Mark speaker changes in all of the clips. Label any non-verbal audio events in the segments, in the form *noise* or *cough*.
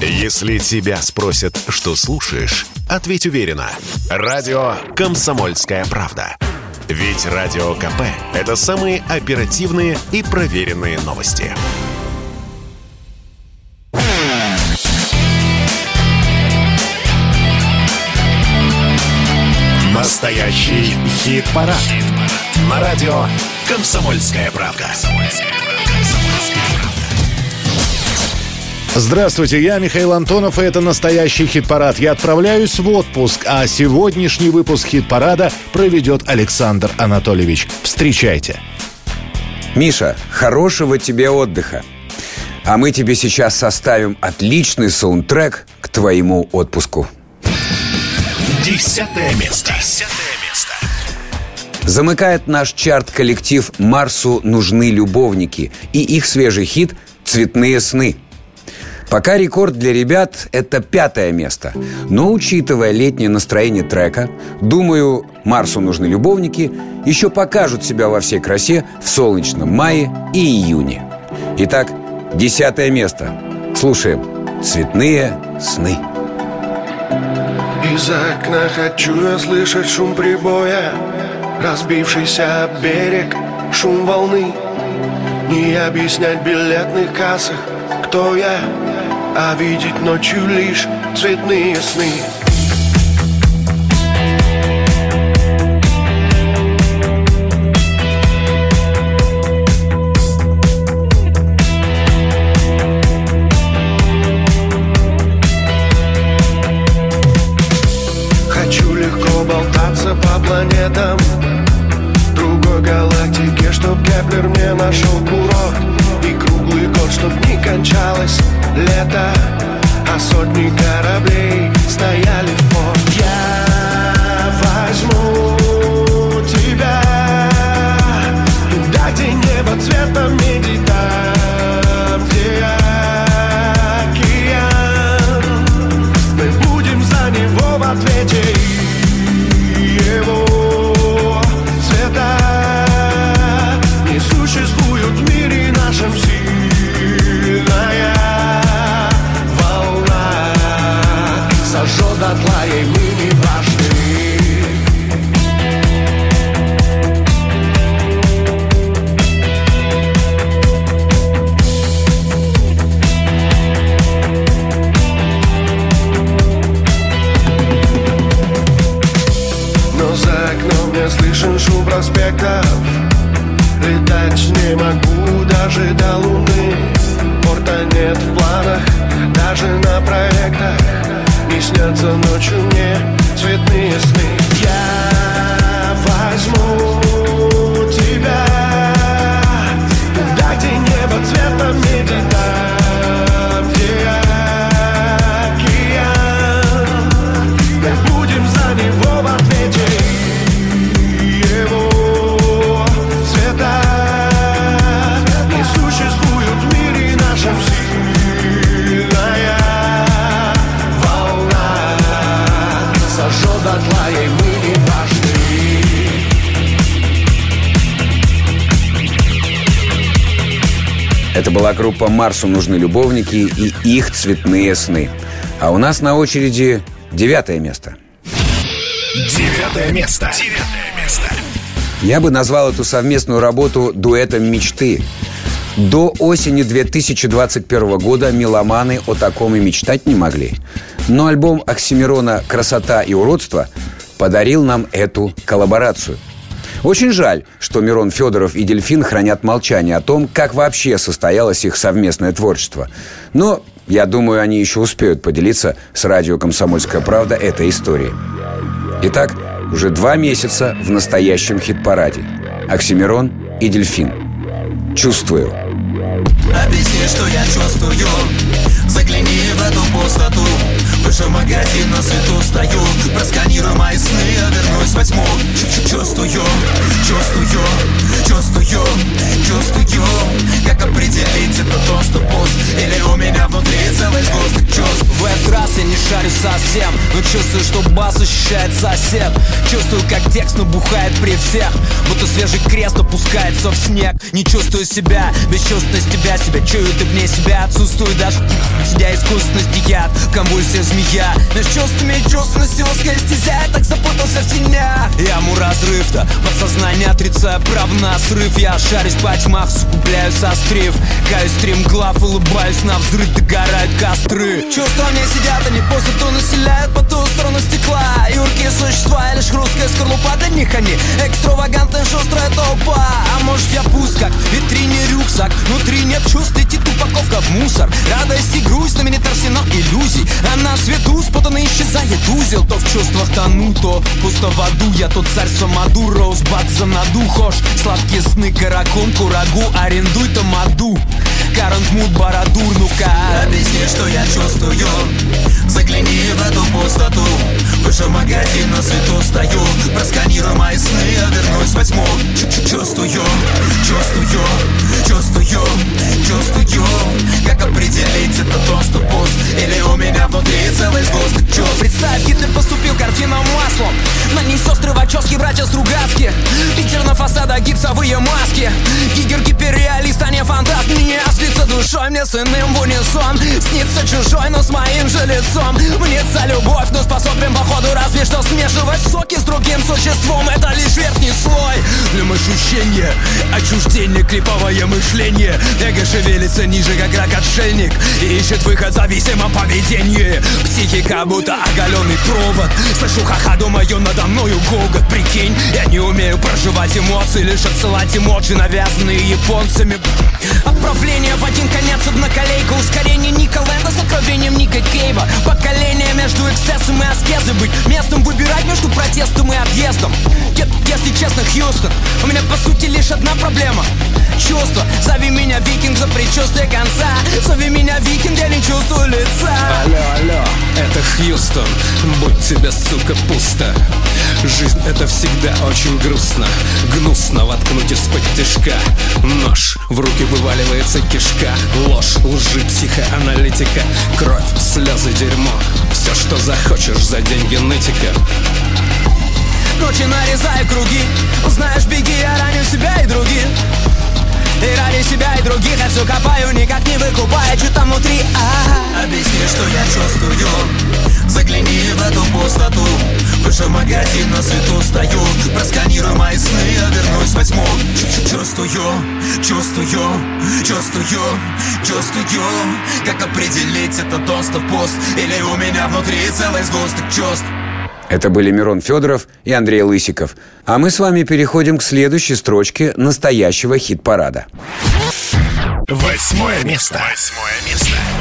Speaker 1: Если тебя спросят, что слушаешь, ответь уверенно. Радио «Комсомольская правда». Ведь Радио КП – это самые оперативные и проверенные новости. Настоящий хит-парад. На радио «Комсомольская правда».
Speaker 2: Здравствуйте, я Михаил Антонов, и это настоящий хит-парад. Я отправляюсь в отпуск, а сегодняшний выпуск хит-парада проведет Александр Анатольевич. Встречайте.
Speaker 3: Миша, хорошего тебе отдыха. А мы тебе сейчас составим отличный саундтрек к твоему отпуску.
Speaker 1: Десятое место.
Speaker 3: Замыкает наш чарт коллектив «Марсу нужны любовники» и их свежий хит «Цветные сны». Пока рекорд для ребят – это пятое место. Но учитывая летнее настроение трека, думаю, Марсу нужны любовники, еще покажут себя во всей красе в солнечном мае и июне. Итак, десятое место. Слушаем «Цветные сны».
Speaker 4: Из окна хочу я слышать шум прибоя Разбившийся берег, шум волны Не объяснять билетных кассах, кто я А видеть ночью лишь цветные сны
Speaker 3: Группа «Марсу нужны любовники» и их цветные сны. А у нас на очереди девятое место.
Speaker 1: Девятое место. Девятое место.
Speaker 3: Я бы назвал эту совместную работу дуэтом мечты. До осени 2021 года меломаны о таком и мечтать не могли. Но альбом Оксимирона «Красота и уродство» подарил нам эту коллаборацию. Очень жаль, что Мирон Федоров и Дельфин хранят молчание о том, как вообще состоялось их совместное творчество. Но я думаю, они еще успеют поделиться с радио «Комсомольская правда» этой историей. Итак, уже два месяца в настоящем хит-параде. Оксимирон и Дельфин. Чувствую.
Speaker 5: Объясни, что я чувствую Загляни в эту пустоту Выше магазин на свету стою. Просканируй мои сны, я вернусь во Чувствую, чувствую, чувствую, чувствую. Как определить это то, что пуст Или у меня внутри целый сгусток чувств?
Speaker 6: В этот раз я не шарю
Speaker 5: совсем Но чувствую, что бас ощущает сосед. Чувствую, как текст набухает при всех Будто свежий крест опускается в снег. Не чувствую себя, бесчувственность тебя Себя чую, ты вне себя. Отсутствует даже Сидя искусственно стихят, конвульсия змея Меж чувствами и чувственностью узкая стезя Я так запутался в тенях. Яму разрыв-то, подсознание отрицая прав на срыв. Я шарюсь по тьмах, сугубляю сострив. Каюсь стримглав, улыбаюсь на взрыв Догорают костры. Чувства мне сидят, они пустоту населяют По ту сторону стекла. Юркие существа, лишь хрусткая скорлупа Для них они экстравагантная шустрая толпа. А может я пуст, как в витрине рюкзак? Внутри нет чувств, летит упаковка в мусор. Радость и грусть, на меня торсено иллюзий. А на свету спутанно исчезает узел То в чувствах тону, то пусто в аду. Я тот царь Самаду, Роузбад за наду. Хош, сладкие сны, каракон, курагу Арендуй тамаду Карант мут барадур, ну-ка
Speaker 6: Объясни, что я чувствую. Загляни в эту пустоту. Вышел магазин, на свету стою. Просканируй мои сны, я вернусь во тьму. Чувствую, чувствую, чувствую, чувствую. Как определить, это доступ пуст? Или у меня внутри целый сгусток чувств
Speaker 5: Представь, Гитлер поступил картином маслом. На ней сестры Вачовски, братья Стругацки Питер на фасадах, гипсовые маски. Гигер гиперреалист, а не фантаст. Мне снится душой, мне с иным в унисон. Снится чужой, но с моим же лицом. Мнется любовь, но способен походу разве что смешивать соки с другим существом. Это лишь верхний слой. Для ощущения, отчуждение, клиповое мышление. Эго шевелится ниже, как рак-отшельник И ищет выход в зависимом поведении Психика будто оголенный провод. Слышу ха-ха, думаю, надо мною гогот Прикинь, я не умею проживать эмоции Лишь отсылать эмоджи, навязанные японцами Отправление в один конец, одна колейка Ускорение Ника Лэнда с откровением Ника Кейва Поколение между эксцессом и аскезой Быть местом выбирать между протестом и отъездом. Если честно, Хьюстон У меня по сути лишь одна проблема. Чувство, зови меня викинг за предчувствие конца. Зови меня викинг, я не чувствую лица.
Speaker 7: Алло, алло, это Хьюстон. Будь тебе, сука, пусто. Жизнь это всегда очень грустно. Гнусно воткнуть из-под тяжка Нож, в руки вываливается кишка. Ложь, лжи, психоаналитика. Кровь, слезы, дерьмо. Все, что захочешь за деньги нытика.
Speaker 5: Ночи нарезаю круги. Знаешь, беги, я раню себя и других. И ради себя и других. Я все копаю Никак не выкупая, что там внутри? А
Speaker 6: Объясни, что я чувствую Загляни в эту пустоту Вышел магазин, на свету стою Просканируй мои сны, я вернусь во тьму Чувствую, чувствую, чувствую, чувствую Как определить, это доступ пуст Или у меня внутри целый сгусток чувств
Speaker 3: Это были Мирон Федоров и Андрей Лысиков. А мы с вами переходим к следующей строчке настоящего хит-парада.
Speaker 1: Восьмое место. Восьмое место.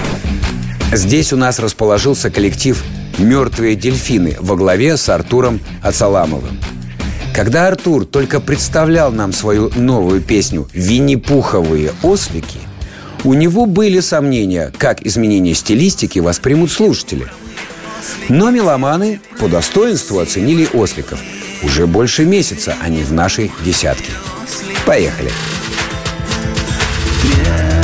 Speaker 3: Здесь у нас расположился коллектив «Мертвые дельфины» во главе с Артуром Ацаламовым. Когда Артур только представлял нам свою новую песню «Винни-Пуховые ослики», у него были сомнения, как изменение стилистики воспримут слушатели. Но меломаны по достоинству оценили осликов. Уже больше месяца они в нашей десятке. Поехали!
Speaker 8: Треск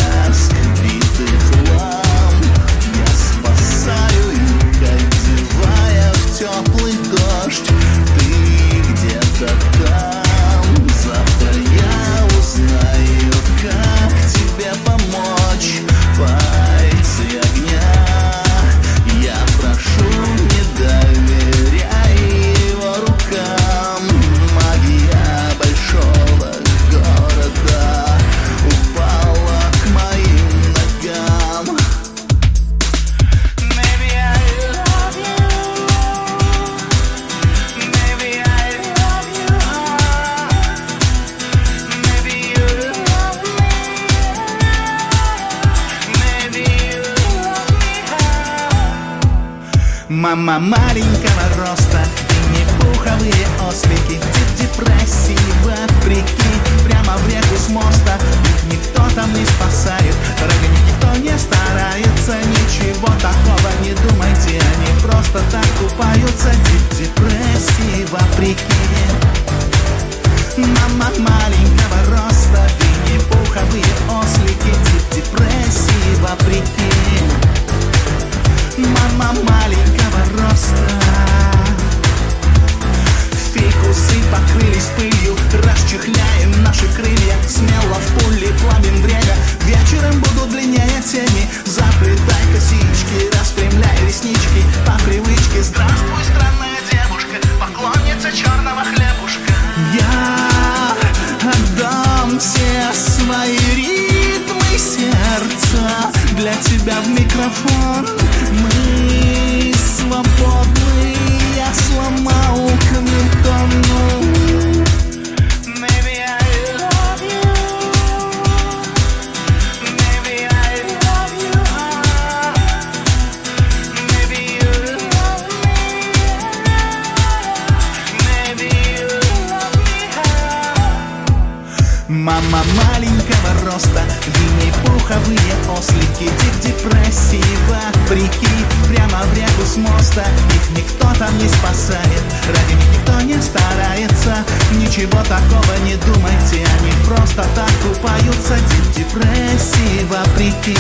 Speaker 8: Мама маленького роста, длинные пуховые ослики, Дик депрессии вопреки, прямо в реку с моста. Их никто там не спасает, ради них никто не старается. Ничего такого не думайте, они просто так купаются. Дик депрессии вопреки.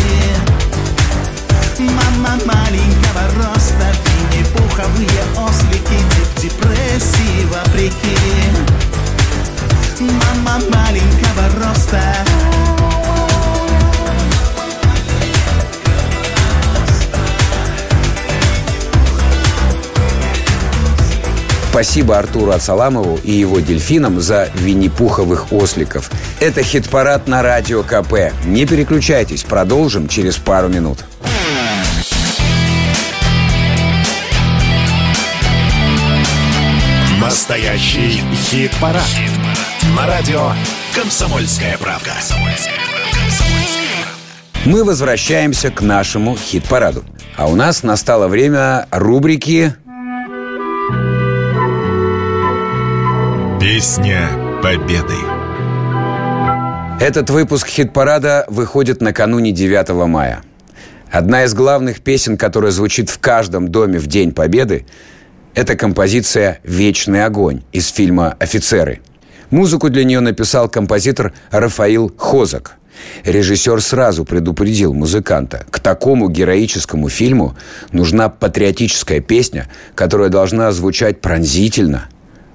Speaker 8: Мама маленького роста, винни пуховые ослики, Дик депрессии вопреки. Мама маленького роста
Speaker 3: Спасибо Артуру Ацаламову и его дельфинам за винни-пуховых осликов. Это хит-парад на Радио КП. Не переключайтесь, продолжим через пару минут.
Speaker 1: Настоящий хит-парад. На радио «Комсомольская правда».
Speaker 3: Мы возвращаемся к нашему хит-параду. А у нас настало время рубрики
Speaker 1: Песня Победы.
Speaker 3: Этот выпуск хит-парада выходит накануне 9 мая. Одна из главных песен, которая звучит в каждом доме в День Победы, это композиция «Вечный огонь» из фильма «Офицеры». Музыку для нее написал композитор Рафаил Хозак. Режиссер сразу предупредил музыканта. К такому героическому фильму нужна патриотическая песня, которая должна звучать пронзительно,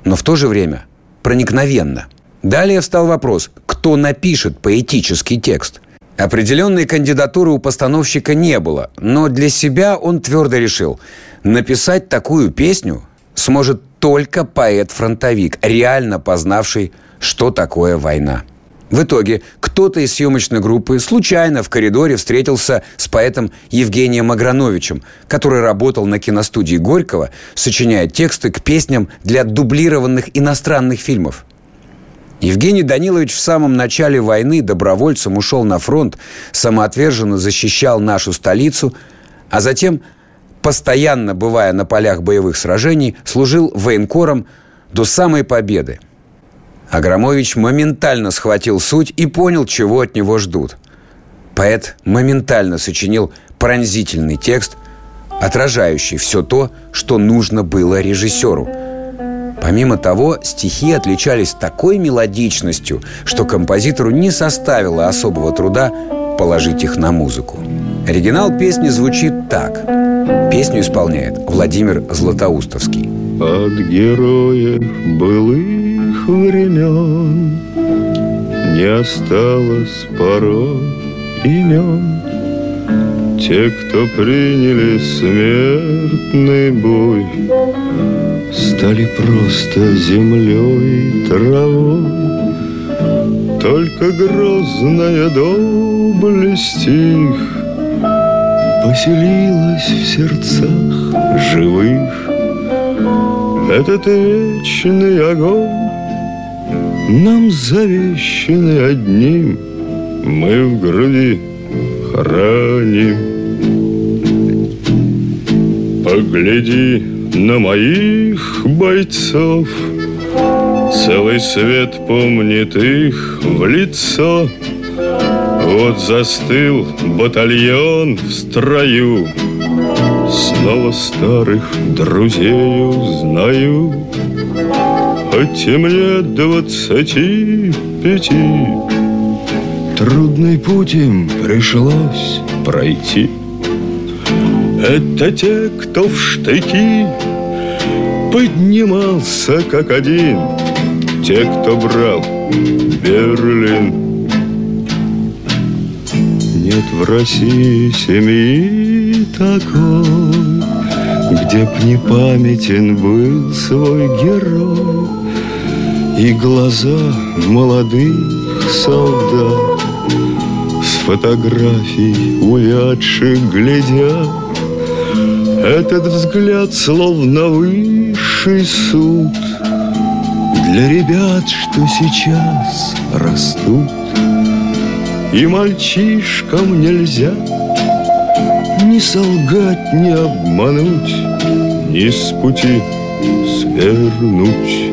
Speaker 3: но в то же время проникновенно. Далее встал вопрос, кто напишет поэтический текст. Определенной кандидатуры у постановщика не было, но для себя он твердо решил, написать такую песню сможет только поэт-фронтовик, реально познавший, что такое война. В итоге кто-то из съемочной группы случайно в коридоре встретился с поэтом Евгением Аграновичем, который работал на киностудии Горького, сочиняя тексты к песням для дублированных иностранных фильмов. Евгений Данилович в самом начале войны добровольцем ушел на фронт, самоотверженно защищал нашу столицу, а затем, постоянно бывая на полях боевых сражений, служил военкором до самой победы. Аграмович моментально схватил суть и понял, чего от него ждут. Поэт моментально сочинил пронзительный текст, отражающий все то, что нужно было режиссеру. Помимо того, стихи отличались такой мелодичностью, что композитору не составило особого труда положить их на музыку. Оригинал песни звучит так. Песню исполняет Владимир Златоустовский.
Speaker 9: От героев былых времен Не осталось порой имен Те, кто приняли смертный бой Стали просто землей травой Только грозная доблесть их Поселилась в сердцах живых. Этот вечный огонь Нам завещанный одним. Мы в груди храним. Погляди на моих бойцов. Целый свет помнит их в лицо Вот застыл батальон в строю. Снова старых друзей узнаю. Хоть и мне двадцати пяти. Трудный путь им пришлось пройти. Это те, кто в штыки Поднимался как один. Те, кто брал Берлин Нет в России семьи такой Где б не памятен был свой герой. И глаза молодых солдат С фотографий увядших глядя Этот взгляд словно высший суд Для ребят, что сейчас растут И мальчишкам нельзя Ни солгать, ни обмануть Ни с пути свернуть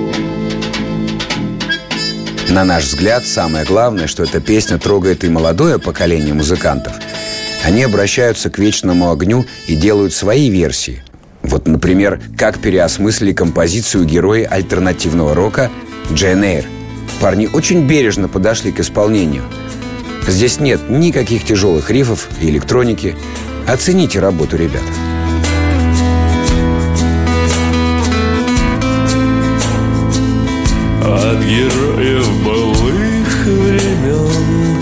Speaker 3: На наш взгляд, самое главное, что эта песня трогает и молодое поколение музыкантов. Они обращаются к вечному огню и делают свои версии. Вот, например, как переосмыслили композицию герои альтернативного рока Джейн Эйр. Парни очень бережно подошли к исполнению. Здесь нет никаких тяжелых рифов и электроники. Оцените работу ребят.
Speaker 10: От героев былых времен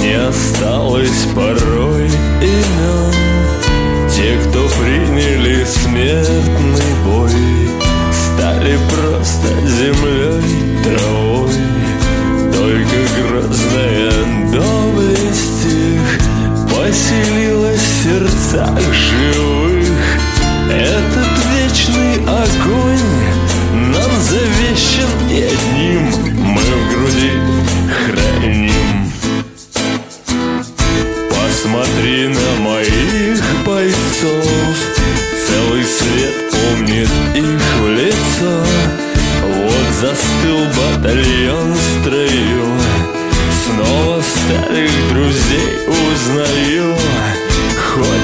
Speaker 10: Не осталось порой имен Те, кто приняли смертный бой Стали просто землей, травой в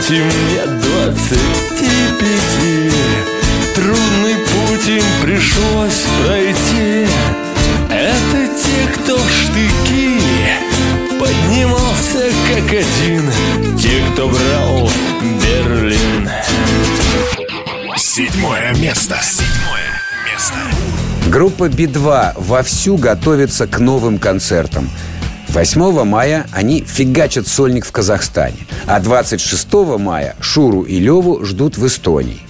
Speaker 10: Хоть и мне двадцати пяти Трудный путь им пришлось пройти Это те, кто в штыки Поднимался как один Те, кто брал Берлин
Speaker 1: Седьмое место. Седьмое место.
Speaker 3: Группа Би-2 вовсю готовится к новым концертам. 8 мая они фигачат сольник в Казахстане, а 26 мая Шуру и Леву ждут в Эстонии.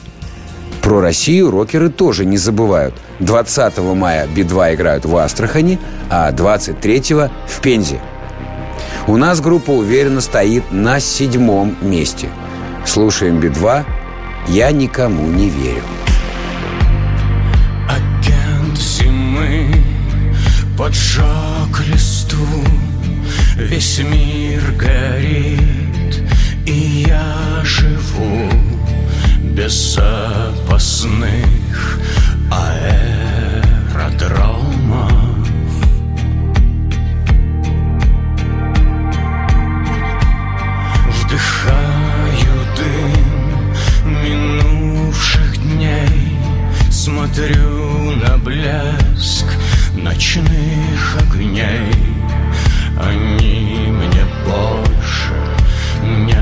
Speaker 3: Про Россию рокеры тоже не забывают. 20 мая Би-2 играют в Астрахани, а 23 в Пензе. У нас группа уверенно стоит на седьмом месте. Слушаем Би-2 «Я никому не верю».
Speaker 6: Агент зимы листву Весь мир горит, и я живу Без запасных аэродромов. Вдыхаю дым минувших дней Смотрю на блеск ночных огней Они мне больше не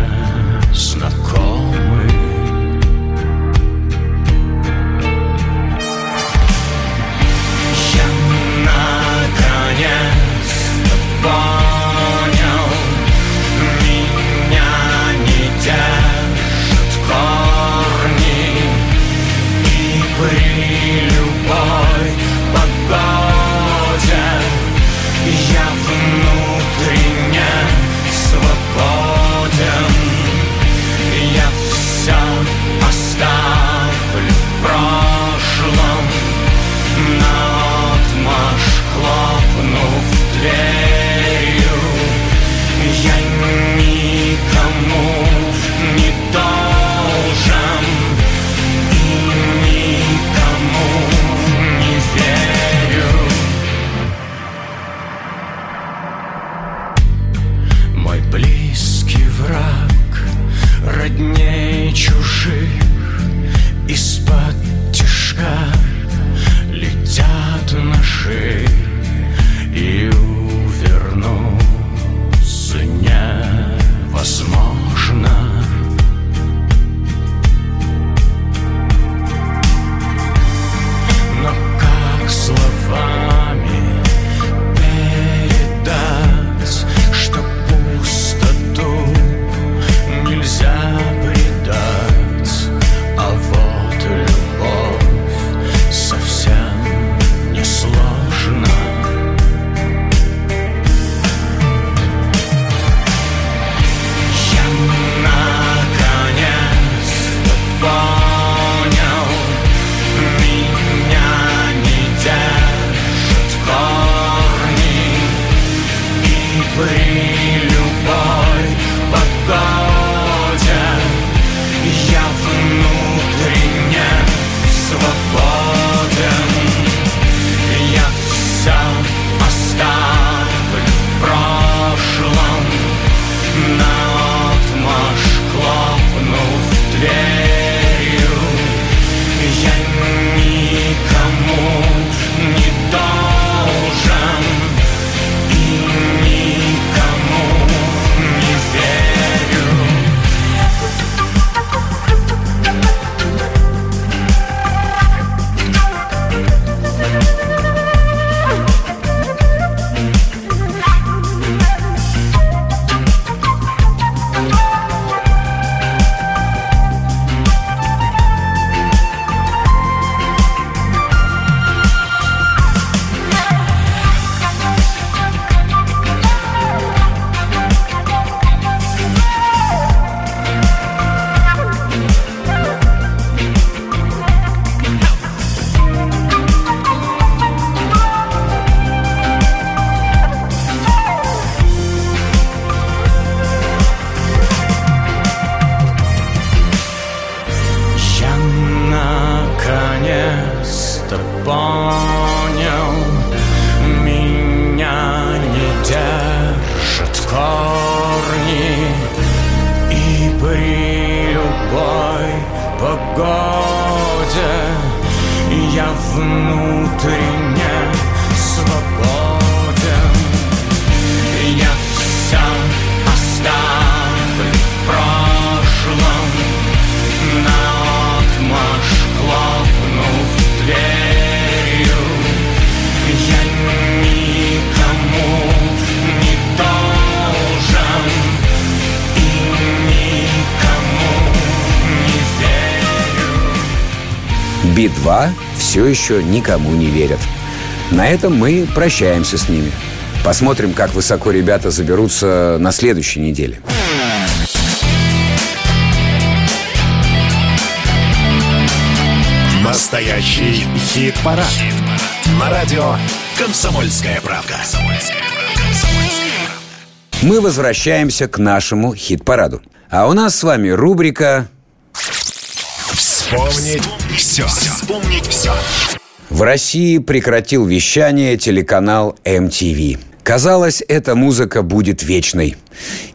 Speaker 3: еще никому не верят. На этом мы прощаемся с ними. Посмотрим, как высоко ребята заберутся на следующей неделе.
Speaker 1: Настоящий хит-парад. На радио «Комсомольская правда».
Speaker 3: Мы возвращаемся к нашему хит-параду. А у нас с вами рубрика
Speaker 1: Вспомнить все. Вспомнить все.
Speaker 3: В России прекратил вещание телеканал MTV. Казалось, эта музыка будет вечной.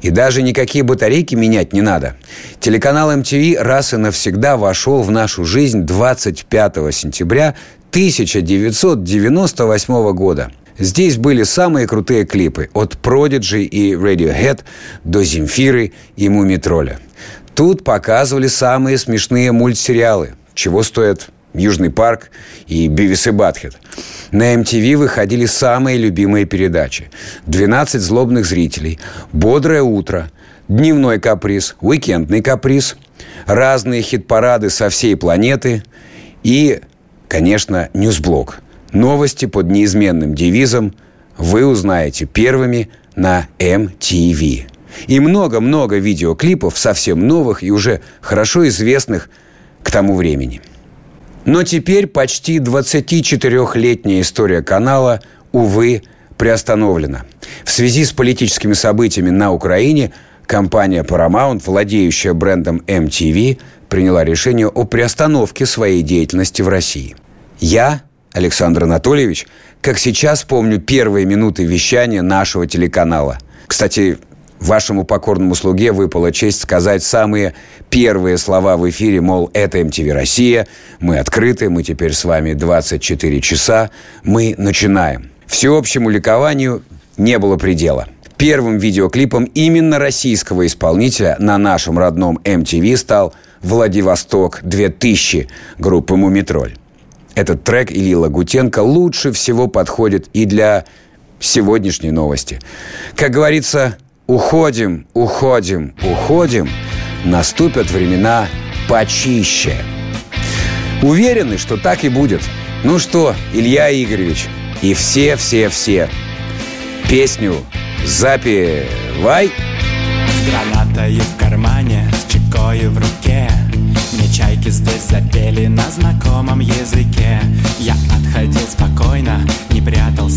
Speaker 3: И даже никакие батарейки менять не надо. Телеканал MTV раз и навсегда вошел в нашу жизнь 25 сентября 1998 года. Здесь были самые крутые клипы от Prodigy и Radiohead до Земфиры и Мумитроля. Тут показывали самые смешные мультсериалы, чего стоят Южный парк и Бивис и Батхед. На MTV выходили самые любимые передачи. «12 злобных зрителей», «Бодрое утро», «Дневной каприз», «Уикендный каприз», разные хит-парады со всей планеты и, конечно, «Ньюсблок». Новости под неизменным девизом вы узнаете первыми на MTV. И много-много видеоклипов, совсем новых и уже хорошо известных к тому времени. Но теперь почти 24-летняя история канала, увы, приостановлена. В связи с политическими событиями на Украине компания Paramount, владеющая брендом MTV, приняла решение о приостановке своей деятельности в России. Я, Александр Анатольевич, как сейчас помню первые минуты вещания нашего телеканала. Кстати, Вашему покорному слуге выпала честь сказать самые первые слова в эфире, мол, это MTV Россия, мы открыты, мы теперь с вами 24 часа, мы начинаем. Всеобщему ликованию не было предела. Первым видеоклипом именно российского исполнителя на нашем родном MTV стал «Владивосток-2000» группы «Мумитроль». Этот трек и Лила Гутенко лучше всего подходит и для сегодняшней новости. Как говорится, уходим, уходим, уходим, наступят времена почище. Уверены, что так и будет. Ну что, Илья Игоревич, и все-все-все. Песню запивай.
Speaker 11: С гранатой в кармане, с чекой в руке Мне чайки здесь запели на знакомом языке Я отходил спокойно, не прятался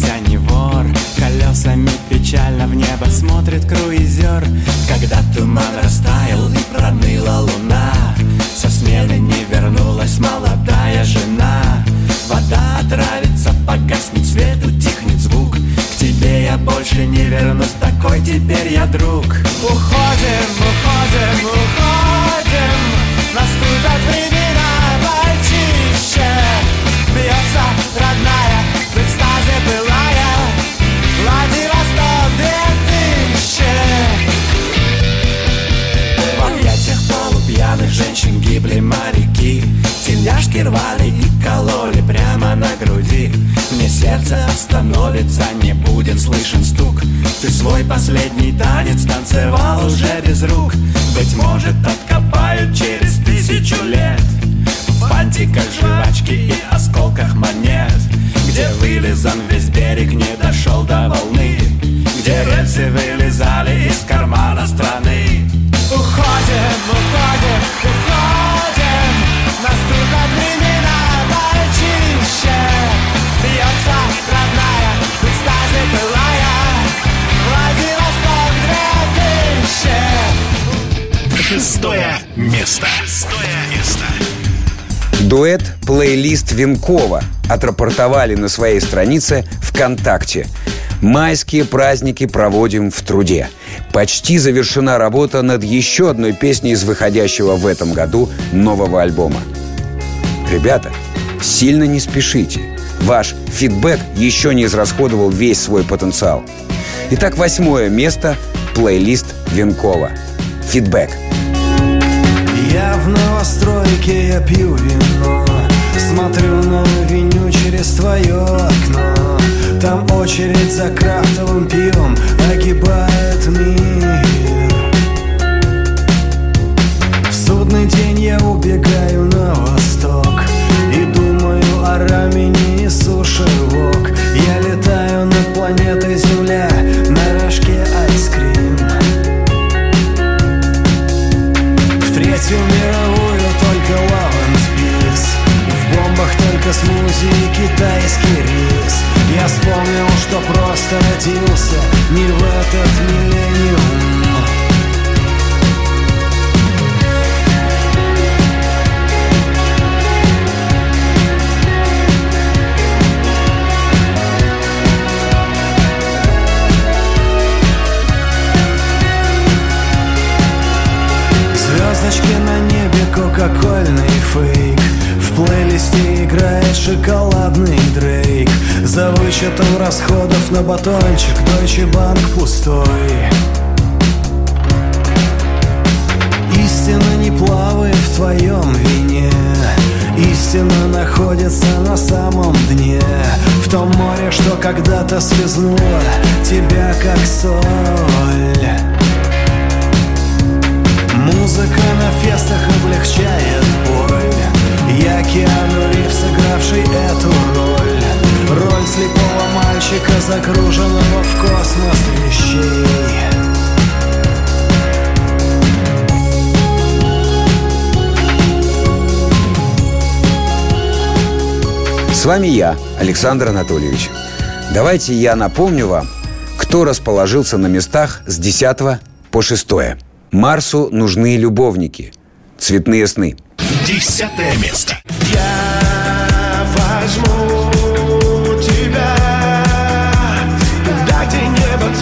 Speaker 11: танцевал уже
Speaker 3: «Плейлист Венкова» отрапортовали на своей странице ВКонтакте. Майские праздники проводим в труде. почти завершена работа над еще одной песней из выходящего в этом году нового альбома. Ребята, сильно не спешите. Ваш фидбэк еще не израсходовал весь свой потенциал. Итак, восьмое место – плейлист Венкова. Фидбэк.
Speaker 12: Я в новостройке, я пью вино Смотрю на авеню через твое окно. Там очередь за крафтовым пивом огибает мир
Speaker 3: вами я, Александр Анатольевич. Давайте я напомню вам, кто расположился на местах с 10 по 6. Марсу нужны любовники. Цветные сны.
Speaker 4: Десятое место. Я возьму тебя где небо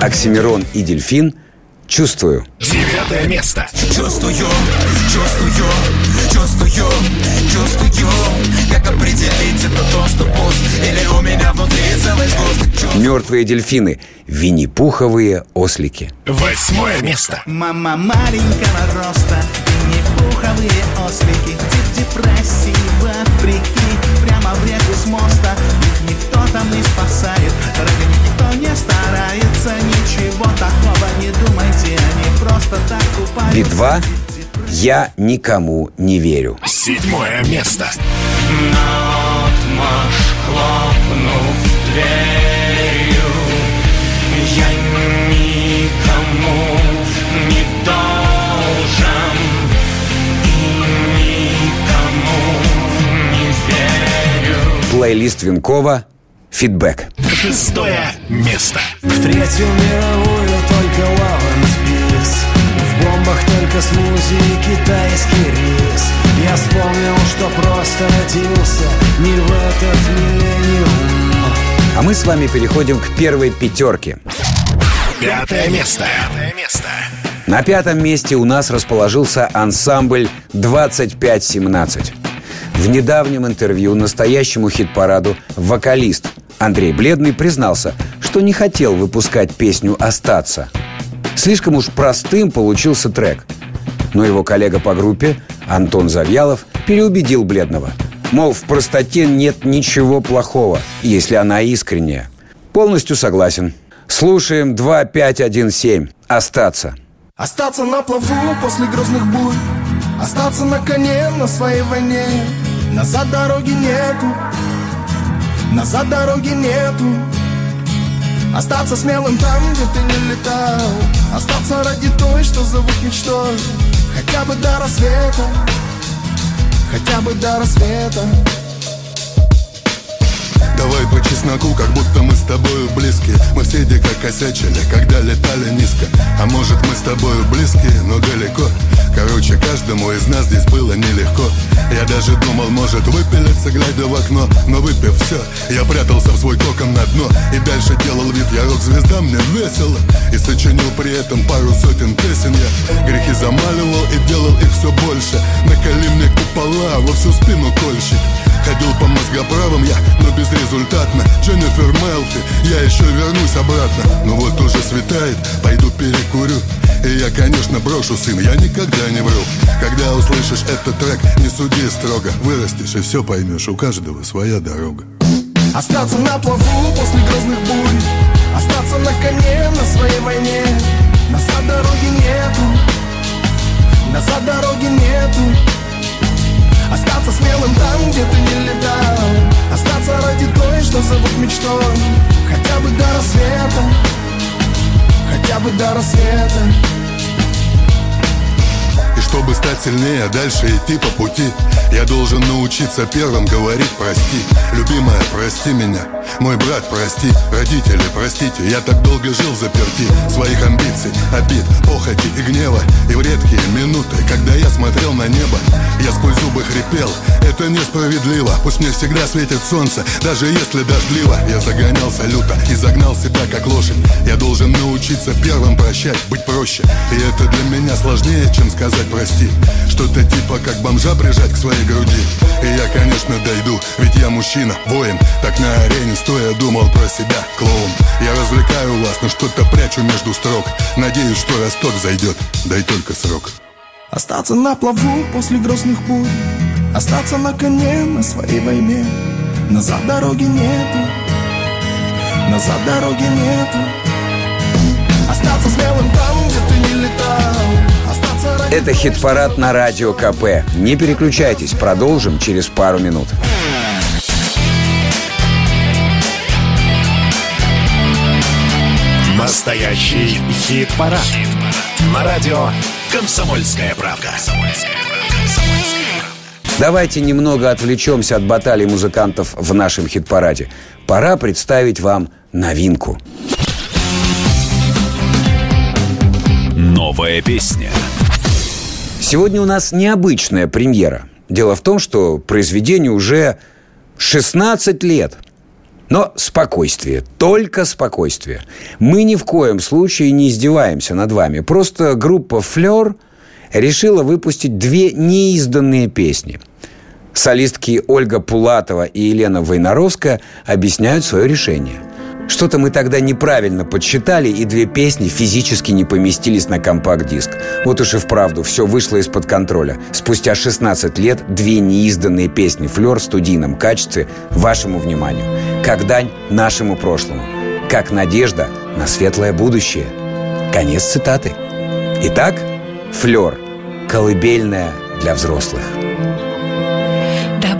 Speaker 3: Оксимирон и дельфин «Чувствую».
Speaker 4: Девятое место.
Speaker 6: Чувствую, чувствую, чувствую, чувствую Как определить, это то, что пуст Или у меня внутри целый сгусток
Speaker 3: Мертвые дельфины. Винни-пуховые ослики.
Speaker 4: Восьмое место.
Speaker 8: Мама маленького роста Не пуховые ослики Тип депрессии вопреки Прямо в реку с моста Их никто там не спасает Ради старается Ничего такого не думайте Они просто так купаются
Speaker 3: Би-2. Я никому не верю.
Speaker 4: Седьмое место.
Speaker 6: Наотмашь хлопнув дверью Я никому не должен И никому не верю
Speaker 3: Плейлист Винкова. Фидбэк.
Speaker 4: Шестое место.
Speaker 12: В третью мировую только peace В бомбах только смузи и китайский рис Я вспомнил, что просто родился не в этот миллениум
Speaker 3: А мы с вами переходим к первой пятерке.
Speaker 4: Пятое место. Пятое место.
Speaker 3: На пятом месте у нас расположился ансамбль 2517. В недавнем интервью настоящему хит-параду вокалист Андрей Бледный признался, что не хотел выпускать песню «Остаться». Слишком уж простым получился трек. Но его коллега по группе Антон Завьялов переубедил Бледного. Мол, в простоте нет ничего плохого, если она искренняя. Полностью согласен. Слушаем 2517. «Остаться».
Speaker 13: Остаться на плаву после грозных бурь Остаться на коне на своей войне Назад дороги нету Назад дороги нету. Остаться смелым там, где ты не летал. Остаться ради той, что зовут мечтой. Хотя бы до рассвета. Хотя бы до рассвета.
Speaker 14: Давай по чесноку, как будто мы с тобою близки. Мы в среде как накосячили, когда летали низко. А может мы с тобою близкие, но далеко Короче, каждому из нас здесь было нелегко. Я даже думал, может выпилиться, глядя в окно. Но выпив все, я прятался в свой кокон на дно. И дальше делал вид, я рок-звезда, мне весело. И сочинил при этом пару сотен песен Я. Грехи замаливал и делал их все больше. Накали мне купола, во всю спину кольщик Ходил по мозгоправам я, но безрезультатно. Дженнифер Мелфи, я еще вернусь обратно. Ну вот уже светает, пойду перекурю. И я, конечно, брошу, сын, я никогда не вру. Когда услышишь этот трек, не суди строго. Вырастешь и все поймешь, у каждого своя дорога.
Speaker 13: Остаться на плаву после грозных бурь. Остаться на коне на своей войне. Назад дороги нету. Назад дороги нету. Остаться смелым там, где ты не летал. Остаться ради той, что зовут мечтой. Хотя бы до рассвета. Хотя бы до рассвета
Speaker 14: чтобы стать сильнее, дальше идти по пути. Я должен научиться первым говорить прости Любимая, прости меня. Мой брат, прости. Родители, простите. Я так долго жил заперти. Своих амбиций, обид, похоти и гнева. И в редкие минуты, когда я смотрел на небо Я сквозь зубы хрипел. Это несправедливо. Пусть мне всегда светит солнце Даже если дождливо. Я загонялся люто и загнал себя как лошадь. Я должен научиться первым прощать Быть проще. И это для меня сложнее, чем сказать прости прости Что-то типа как бомжа прижать к своей груди. И я, конечно, дойду, ведь я мужчина, воин. Так на арене стоя думал про себя, клоун. Я развлекаю вас, но что-то прячу между строк. Надеюсь, что росток зайдет, дай только срок.
Speaker 13: Остаться на плаву после грозных бурь Остаться на коне на своей войне. Назад дороги нету. Назад дороги нету. Остаться смелым там,
Speaker 3: это хит-парад на Радио КП. Не переключайтесь, продолжим через пару минут.
Speaker 1: Настоящий хит-парад. Хит на радио «Комсомольская правда».
Speaker 3: Давайте немного отвлечемся от баталий музыкантов в нашем хит-параде. Пора представить вам новинку.
Speaker 1: Новая песня –
Speaker 3: Сегодня у нас необычная премьера. Дело в том, что произведению уже 16 лет. Но спокойствие, только спокойствие. Мы ни в коем случае не издеваемся над вами. Просто группа «Флёр» решила выпустить две неизданные песни. Солистки Ольга Пулатова и Елена Войнаровская объясняют свое решение – что-то мы тогда неправильно подсчитали, и две песни физически не поместились на компакт-диск. Вот уж и вправду, все вышло из-под контроля. Спустя 16 лет две неизданные песни «Флёр» в студийном качестве вашему вниманию. Как дань нашему прошлому. Как надежда на светлое будущее. Конец цитаты. Итак, «Флёр» – колыбельная для взрослых.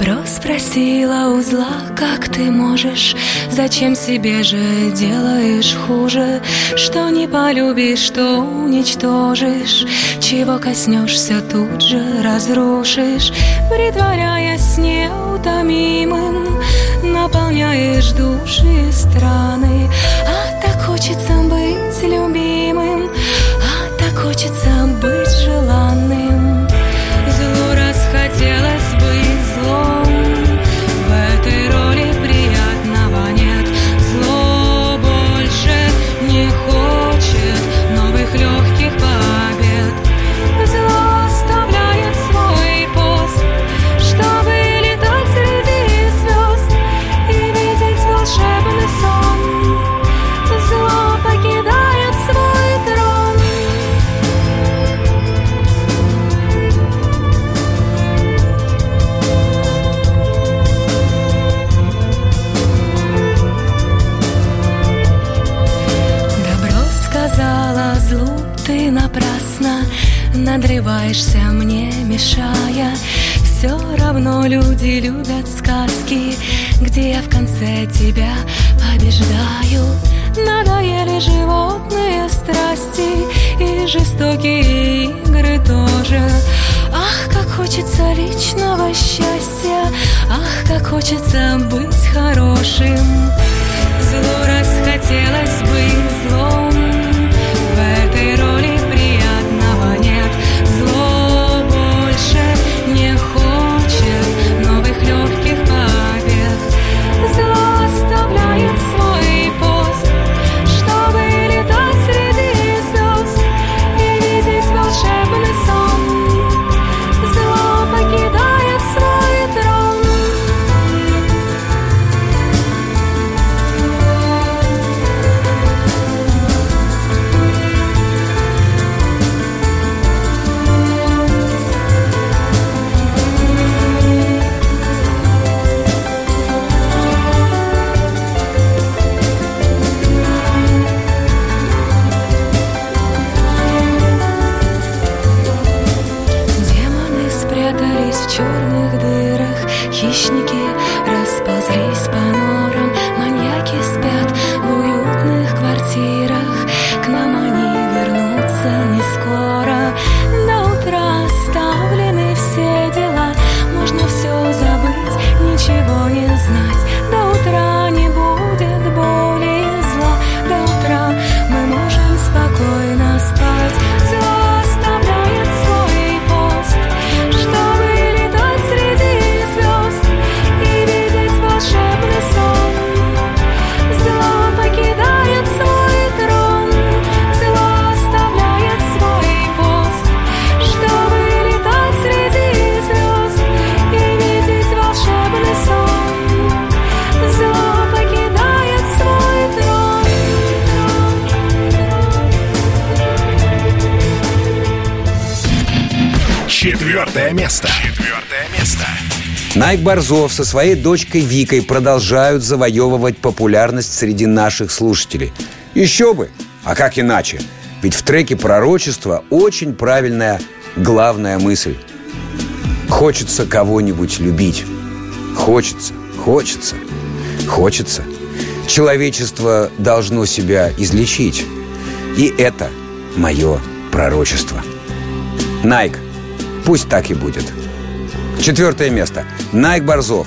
Speaker 15: Добро спросила у зла, как ты можешь? Зачем себе же делаешь хуже? Что не полюбишь, что уничтожишь? Чего коснешься, тут же разрушишь. Притворяясь неутомимым Наполняешь души страны. А так хочется быть любимым А так хочется быть хочется быть
Speaker 3: Найк Борзов со своей дочкой Викой продолжают завоевывать популярность среди наших слушателей. Еще бы! А как иначе? Ведь в треке «Пророчество» очень правильная главная мысль. Хочется кого-нибудь любить. Хочется, хочется, хочется. Человечество должно себя излечить. И это мое пророчество. Найк, пусть так и будет. Четвертое место. Найк Борзов.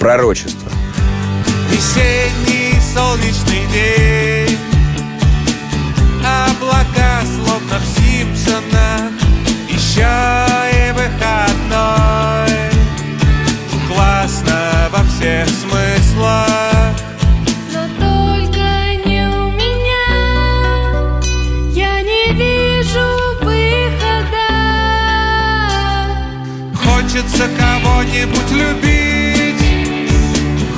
Speaker 3: Пророчество.
Speaker 16: Весенний солнечный день Облака словно в Симпсонах Еще и выходной Классно во всех смыслах Хочется кого-нибудь любить.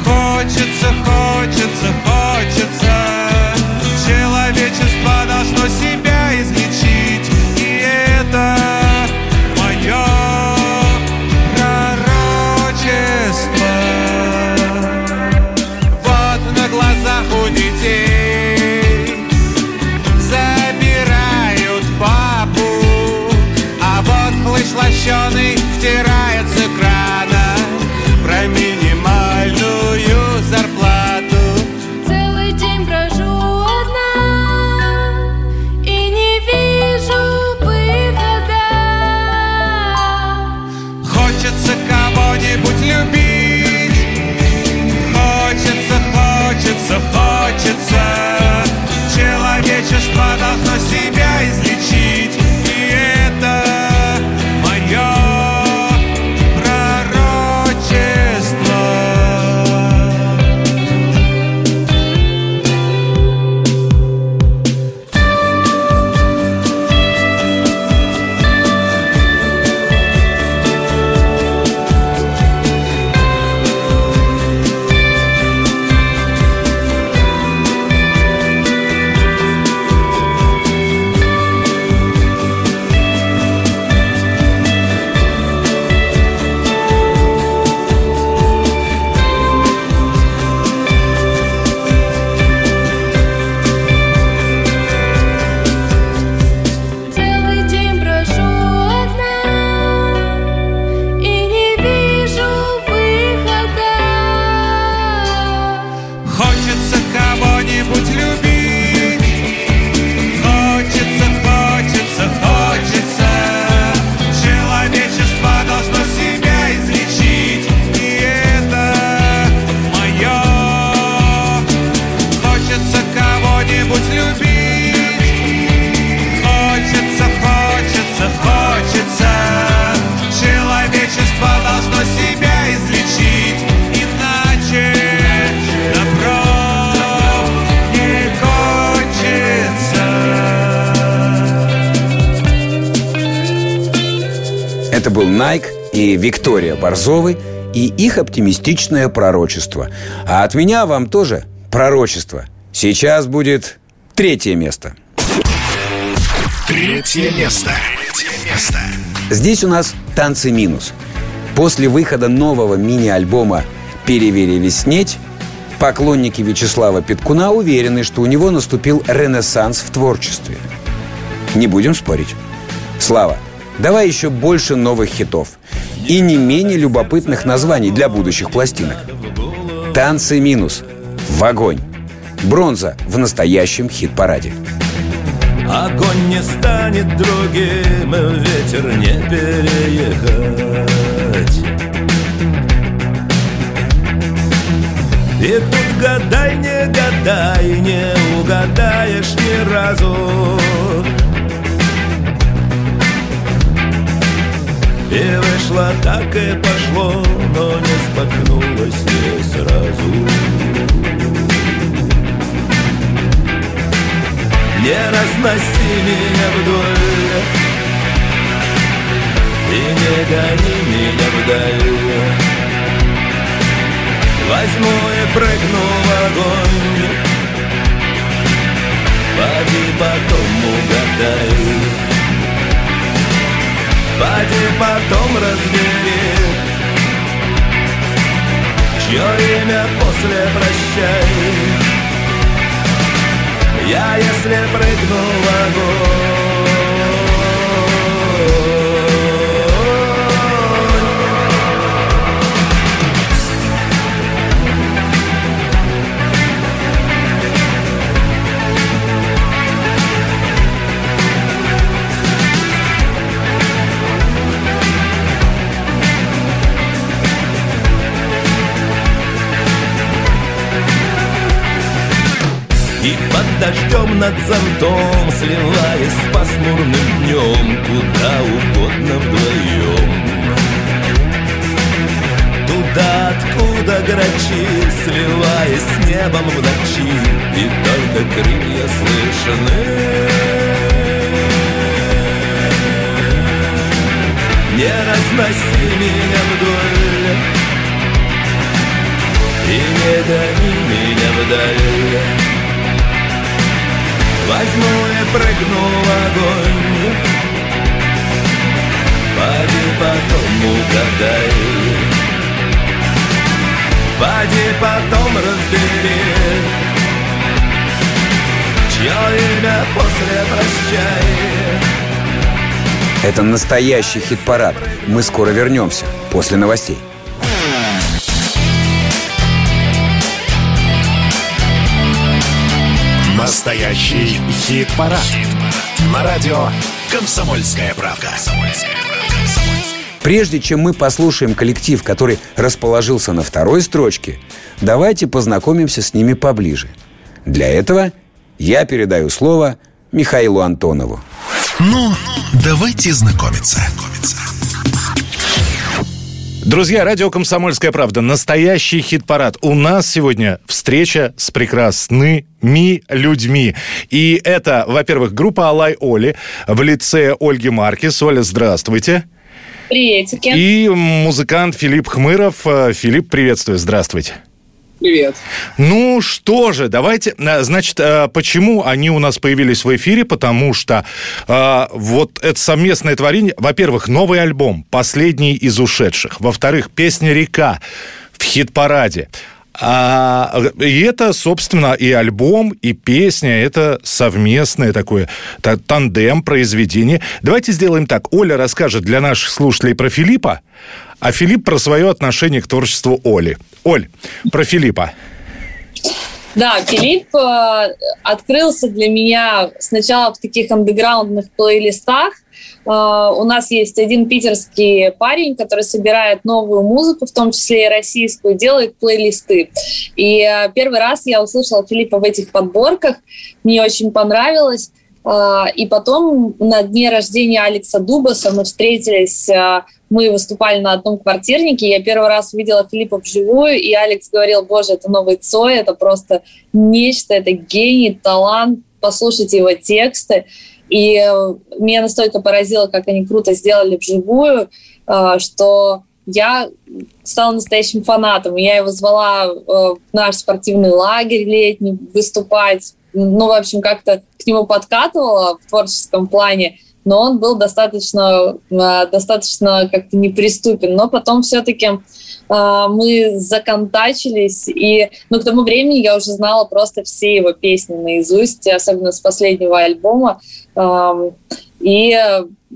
Speaker 16: Хочется, хочется, хочется. Человечество должно себя излечить. И это мое пророчество. Вот на глазах у детей А лощеный втирает
Speaker 3: Борзовы и их оптимистичное пророчество. А от меня вам тоже пророчество. Сейчас будет третье место.
Speaker 1: Третье место. Третье место.
Speaker 3: Здесь у нас танцы минус. После выхода нового мини-альбома «Переверевеснеть» поклонники Вячеслава Петкуна уверены, что у него наступил ренессанс в творчестве. Не будем спорить. Слава, давай еще больше новых хитов и не менее любопытных названий для будущих пластинок. «Танцы минус», «В огонь», «Бронза» в настоящем хит-параде.
Speaker 17: Огонь не станет другим, ветер не переехать. И тут гадай, не гадай, не угадаешь ни разу. И вышло так и пошло, но не споткнулось не сразу. Не разноси меня вдоль И не гони меня вдаль Возьму и прыгну в огонь Поди потом угадай Поди потом разбери Чье имя после прощай. Я если прыгну в огонь И под дождем над зонтом Сливаясь с пасмурным днем. Куда угодно вдвоем. Туда, откуда грачи Сливаясь с небом в ночи. И только крылья слышны. Не разноси меня вдоль. И не гони меня вдаль Возьму и прыгну в огонь Поди потом угадай Поди потом разбери Чье имя после прощай
Speaker 3: Это настоящий хит-парад. Мы скоро вернемся после новостей.
Speaker 1: Настоящий хит-парад. На радио «Комсомольская правда».
Speaker 3: Прежде чем мы послушаем коллектив, который расположился на второй строчке, давайте познакомимся с ними поближе. Для этого я передаю слово Михаилу Антонову.
Speaker 1: Ну, давайте знакомиться.
Speaker 2: Друзья, радио «Комсомольская правда». Настоящий хит-парад. У нас сегодня встреча с прекрасными людьми. И это, во-первых, группа «Алай Оли» в лице Ольги Маркис. Оля, здравствуйте.
Speaker 18: Приветики.
Speaker 2: И музыкант Филипп Хмыров. Э, Филипп, приветствую, здравствуйте.
Speaker 18: Привет.
Speaker 2: Ну что же, давайте, э, значит, э, почему они у нас появились в эфире? Потому что э, вот это совместное творение, во-первых, новый альбом, последний из ушедших, во-вторых, песня «Река» в хит-параде. А, и это, собственно, и альбом, и песня, это совместное такое та- тандем произведение. Давайте сделаем так. Оля расскажет для наших слушателей про Филиппа, а Филипп про свое отношение к творчеству Оли. Оль, про Филиппа.
Speaker 18: Да, Филипп э, открылся для меня сначала в таких андеграундных плейлистах. Э, у нас есть один питерский парень, который собирает новую музыку, в том числе и российскую, делает плейлисты. И э, первый раз я услышала Филиппа в этих подборках, мне очень понравилось. Э, И потом на дне рождения Алекса Дубаса мы встретились, э, мы выступали на одном квартирнике, я первый раз увидела Филиппа вживую, и Алекс говорил, боже, это новый Цой, это просто нечто, это гений, талант, послушайте его тексты. И меня настолько поразило, как они круто сделали вживую, э, что я стала настоящим фанатом. Я его звала в наш спортивный лагерь летний выступать. Ну, в общем, как-то к нему подкатывала в творческом плане, но он был достаточно, э, достаточно как-то неприступен. Но потом все-таки мы законтачились, и ну, к тому времени я уже знала просто все его песни наизусть, особенно с последнего альбома. Эм, И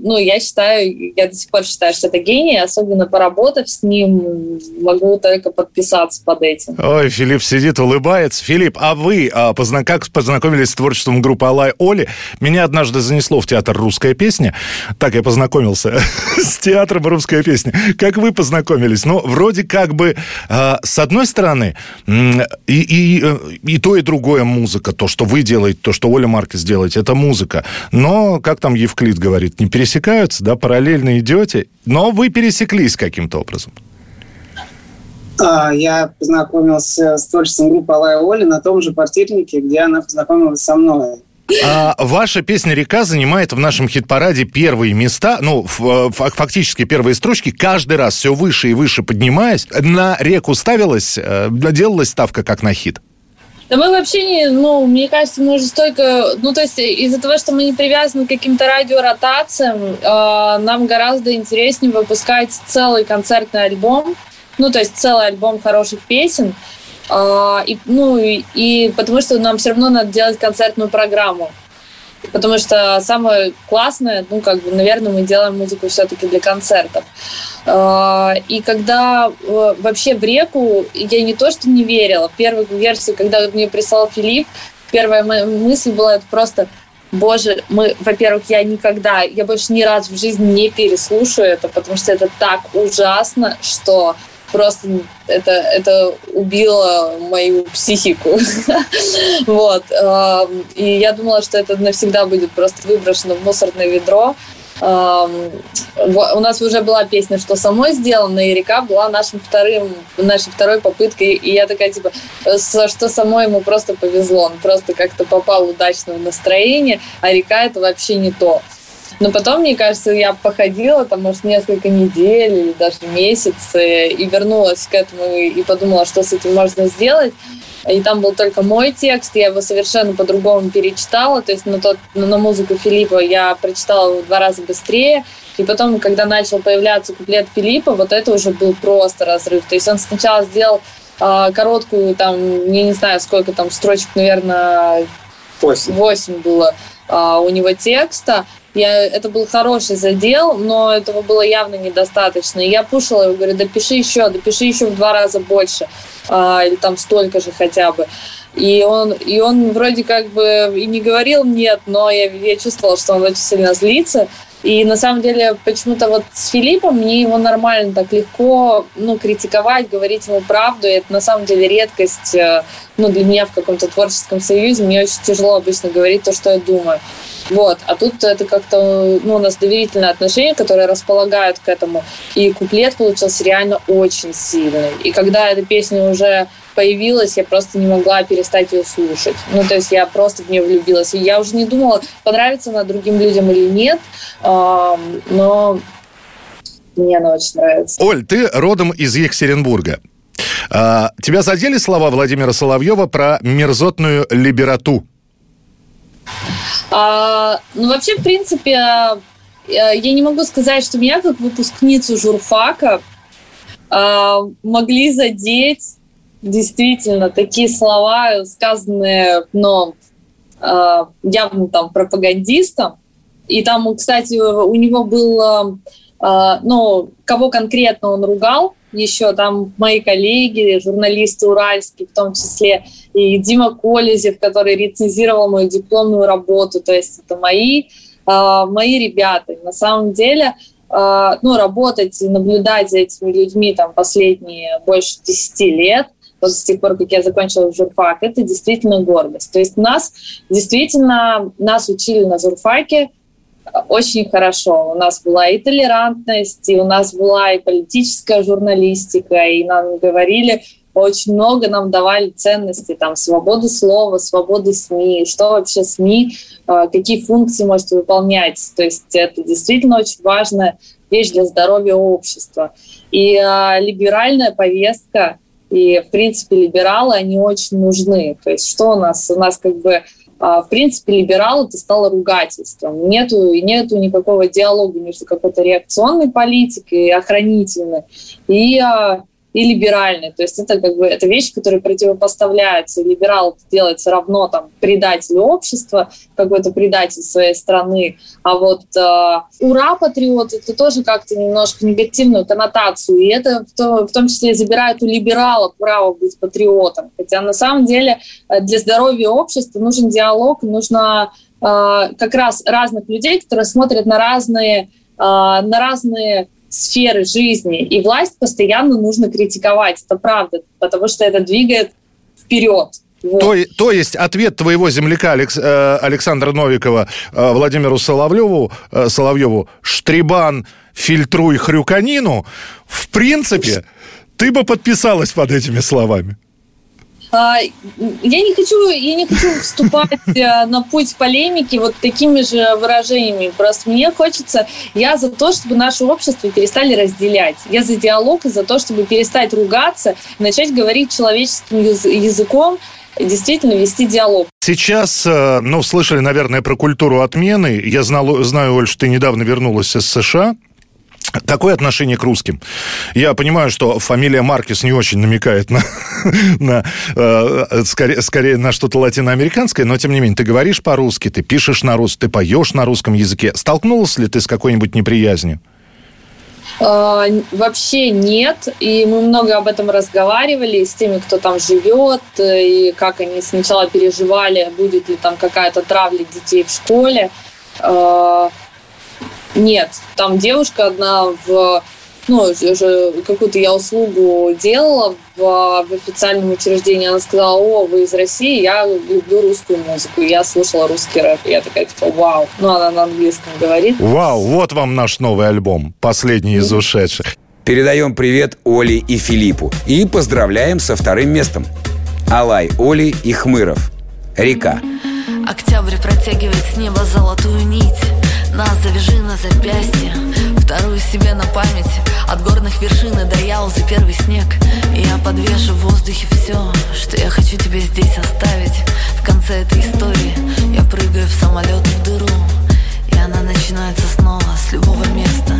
Speaker 18: ну, я считаю, я до сих пор считаю, что это гений, особенно поработав с ним, могу только подписаться под этим.
Speaker 2: Ой, Филипп сидит, улыбается. Филипп, а вы а, позна- как познакомились с творчеством группы Алай Оли? Меня однажды занесло в театр «Русская песня». Так я познакомился *laughs* с театром «Русская песня». Как вы познакомились? Ну, вроде как бы, а, с одной стороны, и, и, и то, и другое музыка. То, что вы делаете, то, что Оля Маркес делает, это музыка. Но, как там Евклид говорит, не пересекаются, да, параллельно идете, но вы пересеклись каким-то образом.
Speaker 19: А, Я познакомился с творчеством группы Алая Оли на том же квартирнике, где она познакомилась со мной.
Speaker 2: А, ваша песня «Река» занимает в нашем хит-параде первые места, ну, ф- фактически первые строчки, каждый раз все выше и выше поднимаясь. На «Реку» ставилась, э, делалась ставка как на хит?
Speaker 18: Да мы вообще не, ну, мне кажется, мы уже столько, ну, то есть из-за того, что мы не привязаны к каким-то радиоротациям, э, нам гораздо интереснее выпускать целый концертный альбом, ну, то есть целый альбом хороших песен, э, и, ну, и, и потому что нам все равно надо делать концертную программу. Потому что самое классное, ну, как бы, наверное, мы делаем музыку все-таки для концертов. А, и когда э, вообще в реку я не то, что не верила. Первую версию, когда мне прислал Филипп, первая моя мысль была это просто Боже, мы, во-первых, я никогда, я больше ни разу в жизни не переслушаю это, потому что это так ужасно, что просто это, это убило мою психику. *laughs* вот. И я думала, что это навсегда будет просто выброшено в мусорное ведро. У нас уже была песня, что самой сделано, и река была нашим вторым, нашей второй попыткой. И я такая, типа, что самой ему просто повезло. Он просто как-то попал удачно в настроение, а река это вообще не то. Но потом, мне кажется, я походила там, может, несколько недель или даже месяц и вернулась к этому и подумала, что с этим можно сделать. И там был только мой текст, я его совершенно по-другому перечитала. То есть на, тот, на музыку Филиппа я прочитала его в два раза быстрее. И потом, когда начал появляться куплет Филиппа, вот это уже был просто разрыв. То есть он сначала сделал э, короткую, там, я не знаю, сколько там строчек, наверное, 8, 8 было э, у него текста. Я, это был хороший задел, но этого было явно недостаточно. Я пушила его, говорю, допиши еще, допиши еще в два раза больше, а, или там столько же хотя бы. И он, и он вроде как бы и не говорил нет, но я, я чувствовала, что он очень сильно злится. И на самом деле почему-то вот с Филиппом мне его нормально так легко ну, критиковать, говорить ему правду. И это на самом деле редкость э, ну, для меня в каком-то творческом союзе. Мне очень тяжело обычно говорить то, что я думаю. Вот. А тут это как-то, ну, у нас доверительные отношения, которые располагают к этому. И куплет получился реально очень сильный. И когда эта песня уже появилась, я просто не могла перестать ее слушать. Ну, то есть я просто в нее влюбилась. И я уже не думала, понравится она другим людям или нет, но мне она очень нравится.
Speaker 2: Оль, ты родом из Екатеринбурга. А, тебя задели слова Владимира Соловьева про мерзотную либерату?
Speaker 18: А, ну, вообще, в принципе, э, я не могу сказать, что меня как выпускницу журфака а, могли задеть действительно такие слова, сказанные, но а, явно там пропагандистом. И там, кстати, у него был, а, ну, кого конкретно он ругал, еще там мои коллеги, журналисты уральские в том числе, и Дима Колезев, который рецензировал мою дипломную работу, то есть это мои, э, мои ребята. на самом деле, э, ну, работать и наблюдать за этими людьми там последние больше 10 лет, вот с тех пор, как я закончила журфак, это действительно гордость. То есть нас действительно, нас учили на журфаке очень хорошо. У нас была и толерантность, и у нас была и политическая журналистика, и нам говорили очень много, нам давали ценности, там, свободы слова, свободы СМИ, что вообще СМИ, а, какие функции можете выполнять. То есть это действительно очень важная вещь для здоровья общества. И а, либеральная повестка, и, в принципе, либералы, они очень нужны. То есть что у нас? У нас как бы в принципе, либерал это стало ругательством. Нету, нету никакого диалога между какой-то реакционной политикой и охранительной и а, и либеральный. То есть это как бы это вещи, которые противопоставляются. Либерал делается равно там предателю общества, какой-то предатель своей страны. А вот э, ура, патриот, это тоже как-то немножко негативную коннотацию. И это в, то, в том числе забирает у либерала право быть патриотом. Хотя на самом деле э, для здоровья общества нужен диалог, нужно э, как раз разных людей, которые смотрят на разные, э, на разные сферы жизни, и власть постоянно нужно критиковать, это правда, потому что это двигает вперед.
Speaker 2: Вот. То, то есть ответ твоего земляка Алекс, э, Александра Новикова э, Владимиру Соловьеву, э, Соловьеву «Штрибан, фильтруй хрюканину», в принципе, ты бы подписалась под этими словами.
Speaker 18: А, я не хочу, я не хочу вступать э, на путь полемики вот такими же выражениями. Просто мне хочется, я за то, чтобы наше общество перестали разделять. Я за диалог и за то, чтобы перестать ругаться, начать говорить человеческим языком, действительно вести диалог.
Speaker 2: Сейчас, э, ну, слышали, наверное, про культуру отмены. Я знал, знаю, Оль, что ты недавно вернулась из США. Какое отношение к русским? Я понимаю, что фамилия Маркес не очень намекает на, *laughs* на э, скорее, скорее на что-то латиноамериканское, но тем не менее, ты говоришь по-русски, ты пишешь на русском, ты поешь на русском языке. Столкнулась ли ты с какой-нибудь неприязнью?
Speaker 18: А, вообще нет, и мы много об этом разговаривали с теми, кто там живет, и как они сначала переживали, будет ли там какая-то травля детей в школе. Нет, там девушка одна в ну, уже какую-то я услугу делала в, в официальном учреждении. Она сказала, о, вы из России, я люблю русскую музыку. Я слушала русский рэп. И я такая, типа, вау. Ну, она на английском говорит.
Speaker 2: Вау, вот вам наш новый альбом, последний из ушедших.
Speaker 3: Передаем привет Оле и Филиппу. И поздравляем со вторым местом. Алай, Оли и Хмыров. Река.
Speaker 5: Октябрь протягивает с неба золотую нить Нас завяжи на запястье. Вторую себе на память. От горных вершин и до Ялзы первый снег. Я подвешу в воздухе все Что я хочу тебе здесь оставить. В конце этой истории Я прыгаю в самолет в дыру. И она начинается снова С любого места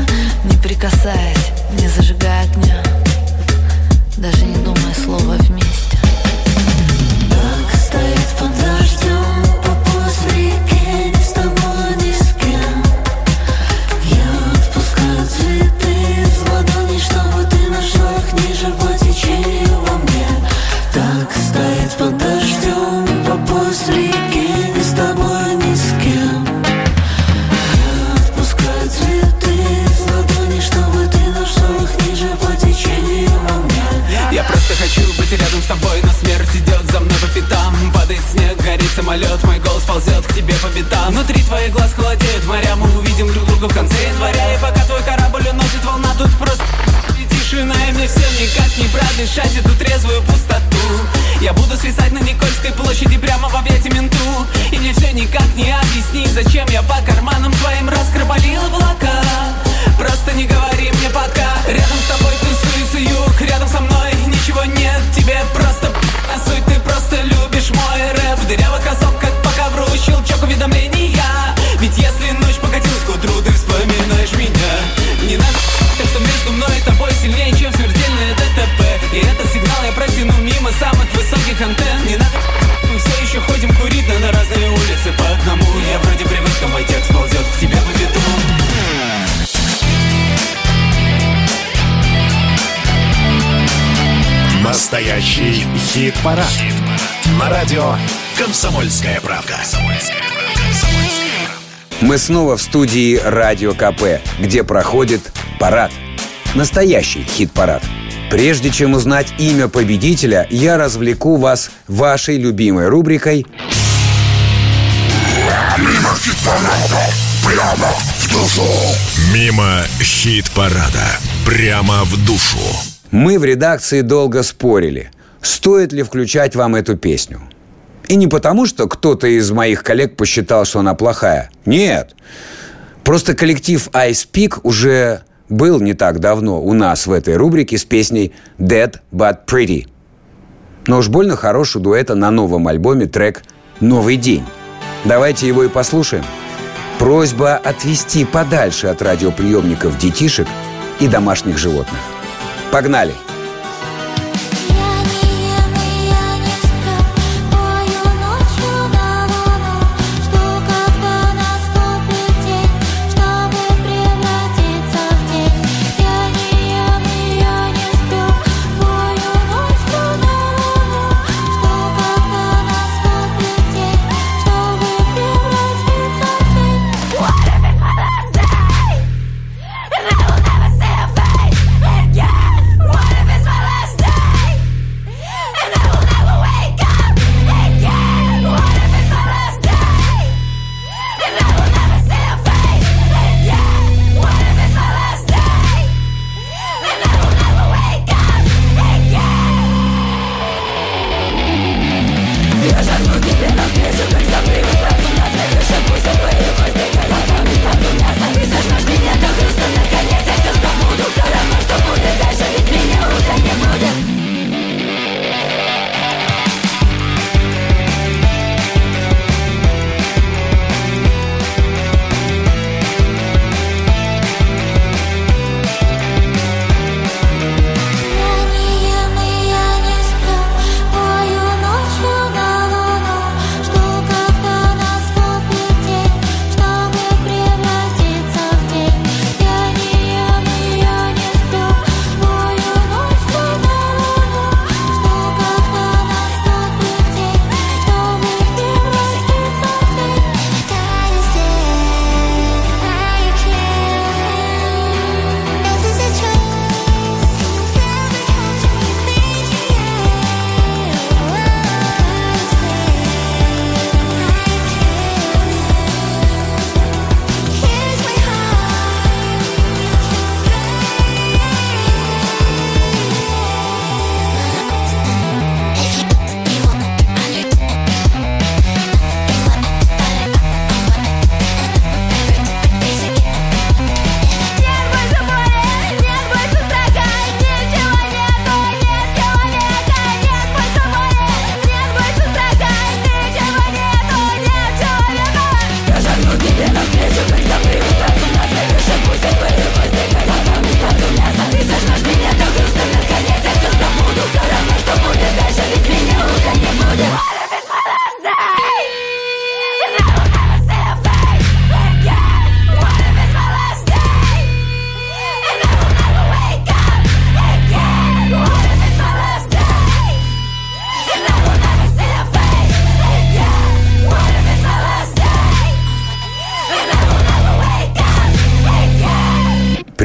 Speaker 5: Не прикасаясь, не зажигая огня. Даже не думая слова вместе
Speaker 3: снова в студии Радио КП, где проходит парад. Настоящий хит-парад. Прежде чем узнать имя победителя, я развлеку вас вашей любимой рубрикой
Speaker 1: Мимо хит-парада, прямо в душу. Мимо хит-парада, прямо в душу.
Speaker 3: Мы в редакции долго спорили, стоит ли включать вам эту песню. И не потому, что кто-то из моих коллег посчитал, что она плохая. Нет. Просто коллектив Ice Peak уже был не так давно у нас в этой рубрике с песней Dead But Pretty. Но уж больно хорош у дуэта на новом альбоме трек «Новый день». Давайте его и послушаем. Просьба отвести подальше от радиоприемников детишек и домашних животных. Погнали!
Speaker 20: What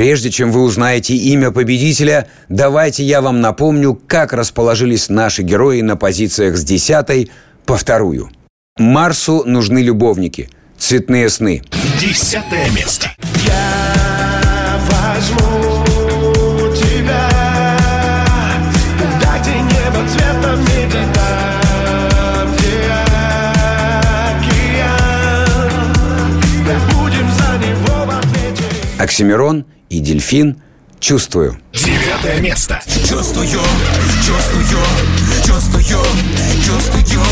Speaker 3: Прежде чем вы узнаете имя победителя, давайте я вам напомню, как расположились наши герои на позициях с десятой по вторую. Марсу нужны любовники, цветные сны.
Speaker 1: Десятое место.
Speaker 4: Я возьму
Speaker 3: Оксимирон и Дельфин «Чувствую».
Speaker 1: Девятое место.
Speaker 5: Чувствую, чувствую, чувствую, чувствую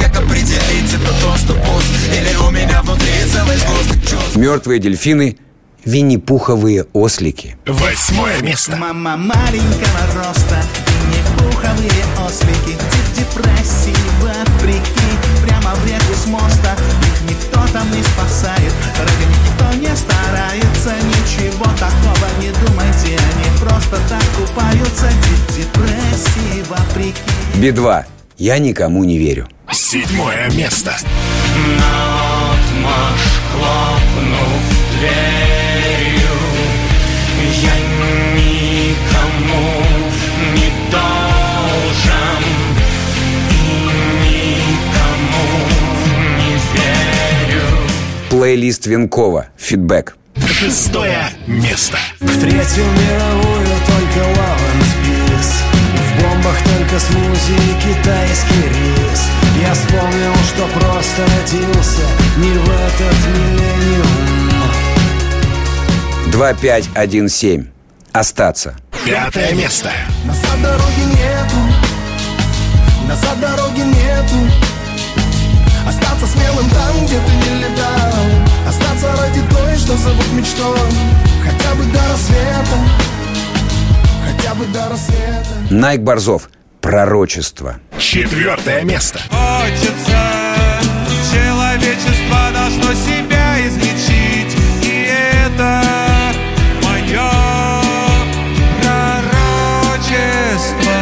Speaker 5: Как определить, это тост пост Или у меня внутри целый сгусток
Speaker 3: Мертвые дельфины – Винни-Пуховые ослики.
Speaker 1: Восьмое место.
Speaker 8: Мама маленького роста И не пуховые ослики Тип депрессии вопреки Прямо в реку с моста Их никто там не спасает
Speaker 3: Би-2 «Я никому не верю».
Speaker 1: Седьмое место.
Speaker 11: Наотмашь хлопнув дверью Я никому не должен И никому не верю
Speaker 3: Плейлист Венкова «Фидбэк».
Speaker 1: Шестое место.
Speaker 12: В Третью мировую В бомбах только смузи и китайский рис. Я вспомнил, что просто родился Не в этот миллениум.
Speaker 3: 2517. Остаться.
Speaker 1: Пятое место.
Speaker 13: Назад дороги нету. Назад дороги нету. Остаться смелым там, где ты не летал. Остаться ради той, что зовут мечтой Хотя бы до рассвета Хотя бы до рассвета
Speaker 3: Найк Борзов. Пророчество.
Speaker 1: Четвертое место.
Speaker 16: Хочется Человечество должно себя излечить И это мое пророчество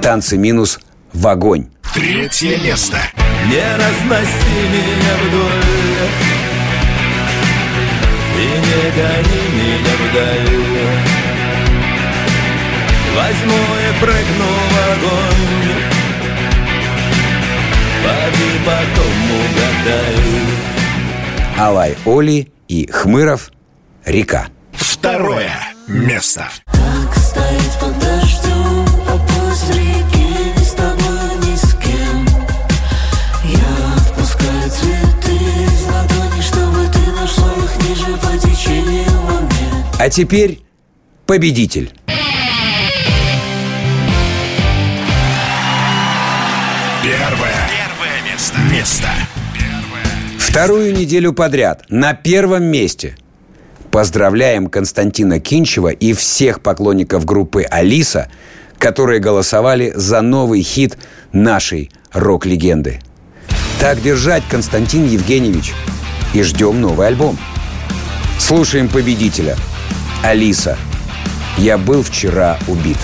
Speaker 3: Танцы минус в огонь.
Speaker 1: Третье место.
Speaker 17: Не разноси меня вдоль И не гони меня вдаль Возьму и прыгну в огонь Поди потом угадай
Speaker 3: Алай Оли и Хмыров «Река».
Speaker 1: Второе место.
Speaker 21: Так стоит под дождем, а пусть реки с тобой, ни с кем Я отпускаю цветы из ладони, чтобы ты нашла их ниже по течению во мне
Speaker 3: А теперь победитель.
Speaker 1: Место.
Speaker 3: Вторую неделю подряд на первом месте. Поздравляем Константина Кинчева и всех поклонников группы «Алиса», которые голосовали за новый хит нашей рок-легенды. Так держать, Константин Евгеньевич. И ждем новый альбом. Слушаем победителя. Алиса. Я был вчера убит.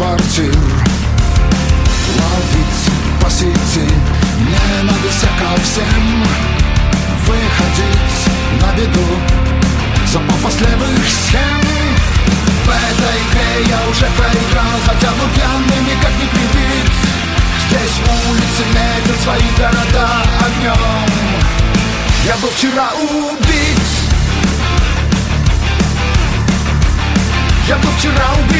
Speaker 13: Квартир Ловить по сети ненависть ко всем Выходить на беду Запав левых схем В этой игре я уже проиграл Хотя был пьяный никак не прибит Здесь улицы метят свои города огнем Я был вчера убит Я был вчера убит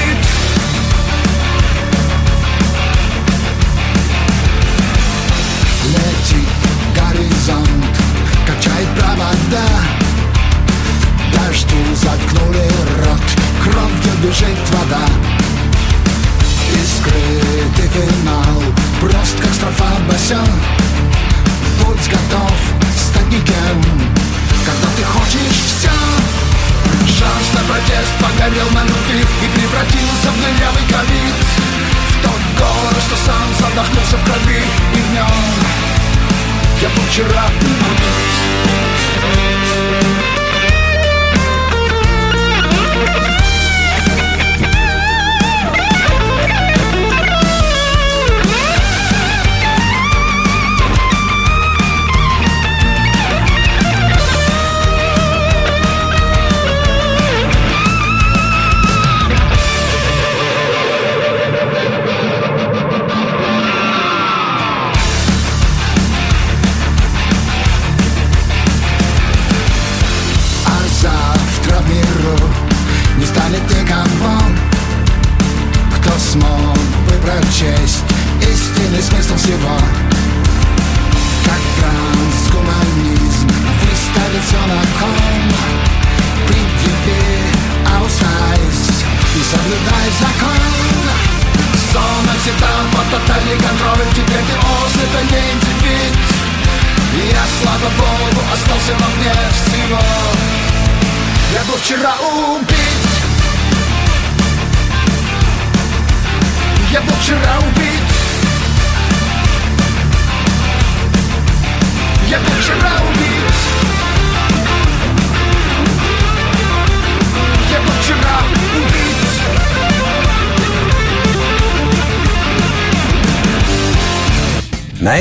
Speaker 13: заткнули рот, кровью бежит вода. И скрытый финал, прост как строфа басен Будь готов стать никем, когда ты хочешь все Шанс на протест погорел на любви И превратился в дырявый ковид. В тот город, что сам задохнулся в крови И в нем вчера убить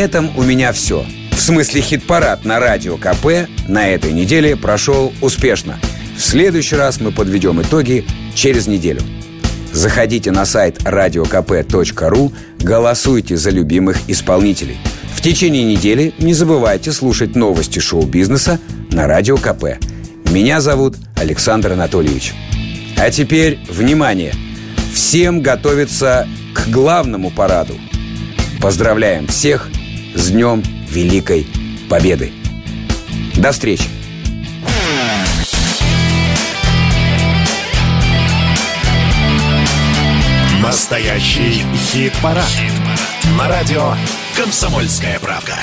Speaker 3: этом у меня все. В смысле хит-парад на радио КП на этой неделе прошел успешно. В следующий раз мы подведем итоги через неделю. Заходите на сайт radiokp.ru, голосуйте за любимых исполнителей. В течение недели не забывайте слушать новости шоу-бизнеса на Радио КП. Меня зовут Александр Анатольевич. А теперь, внимание! Всем готовиться к главному параду. Поздравляем всех с Днем Великой Победы. До встречи!
Speaker 1: Настоящий хит-парад. На радио «Комсомольская правда».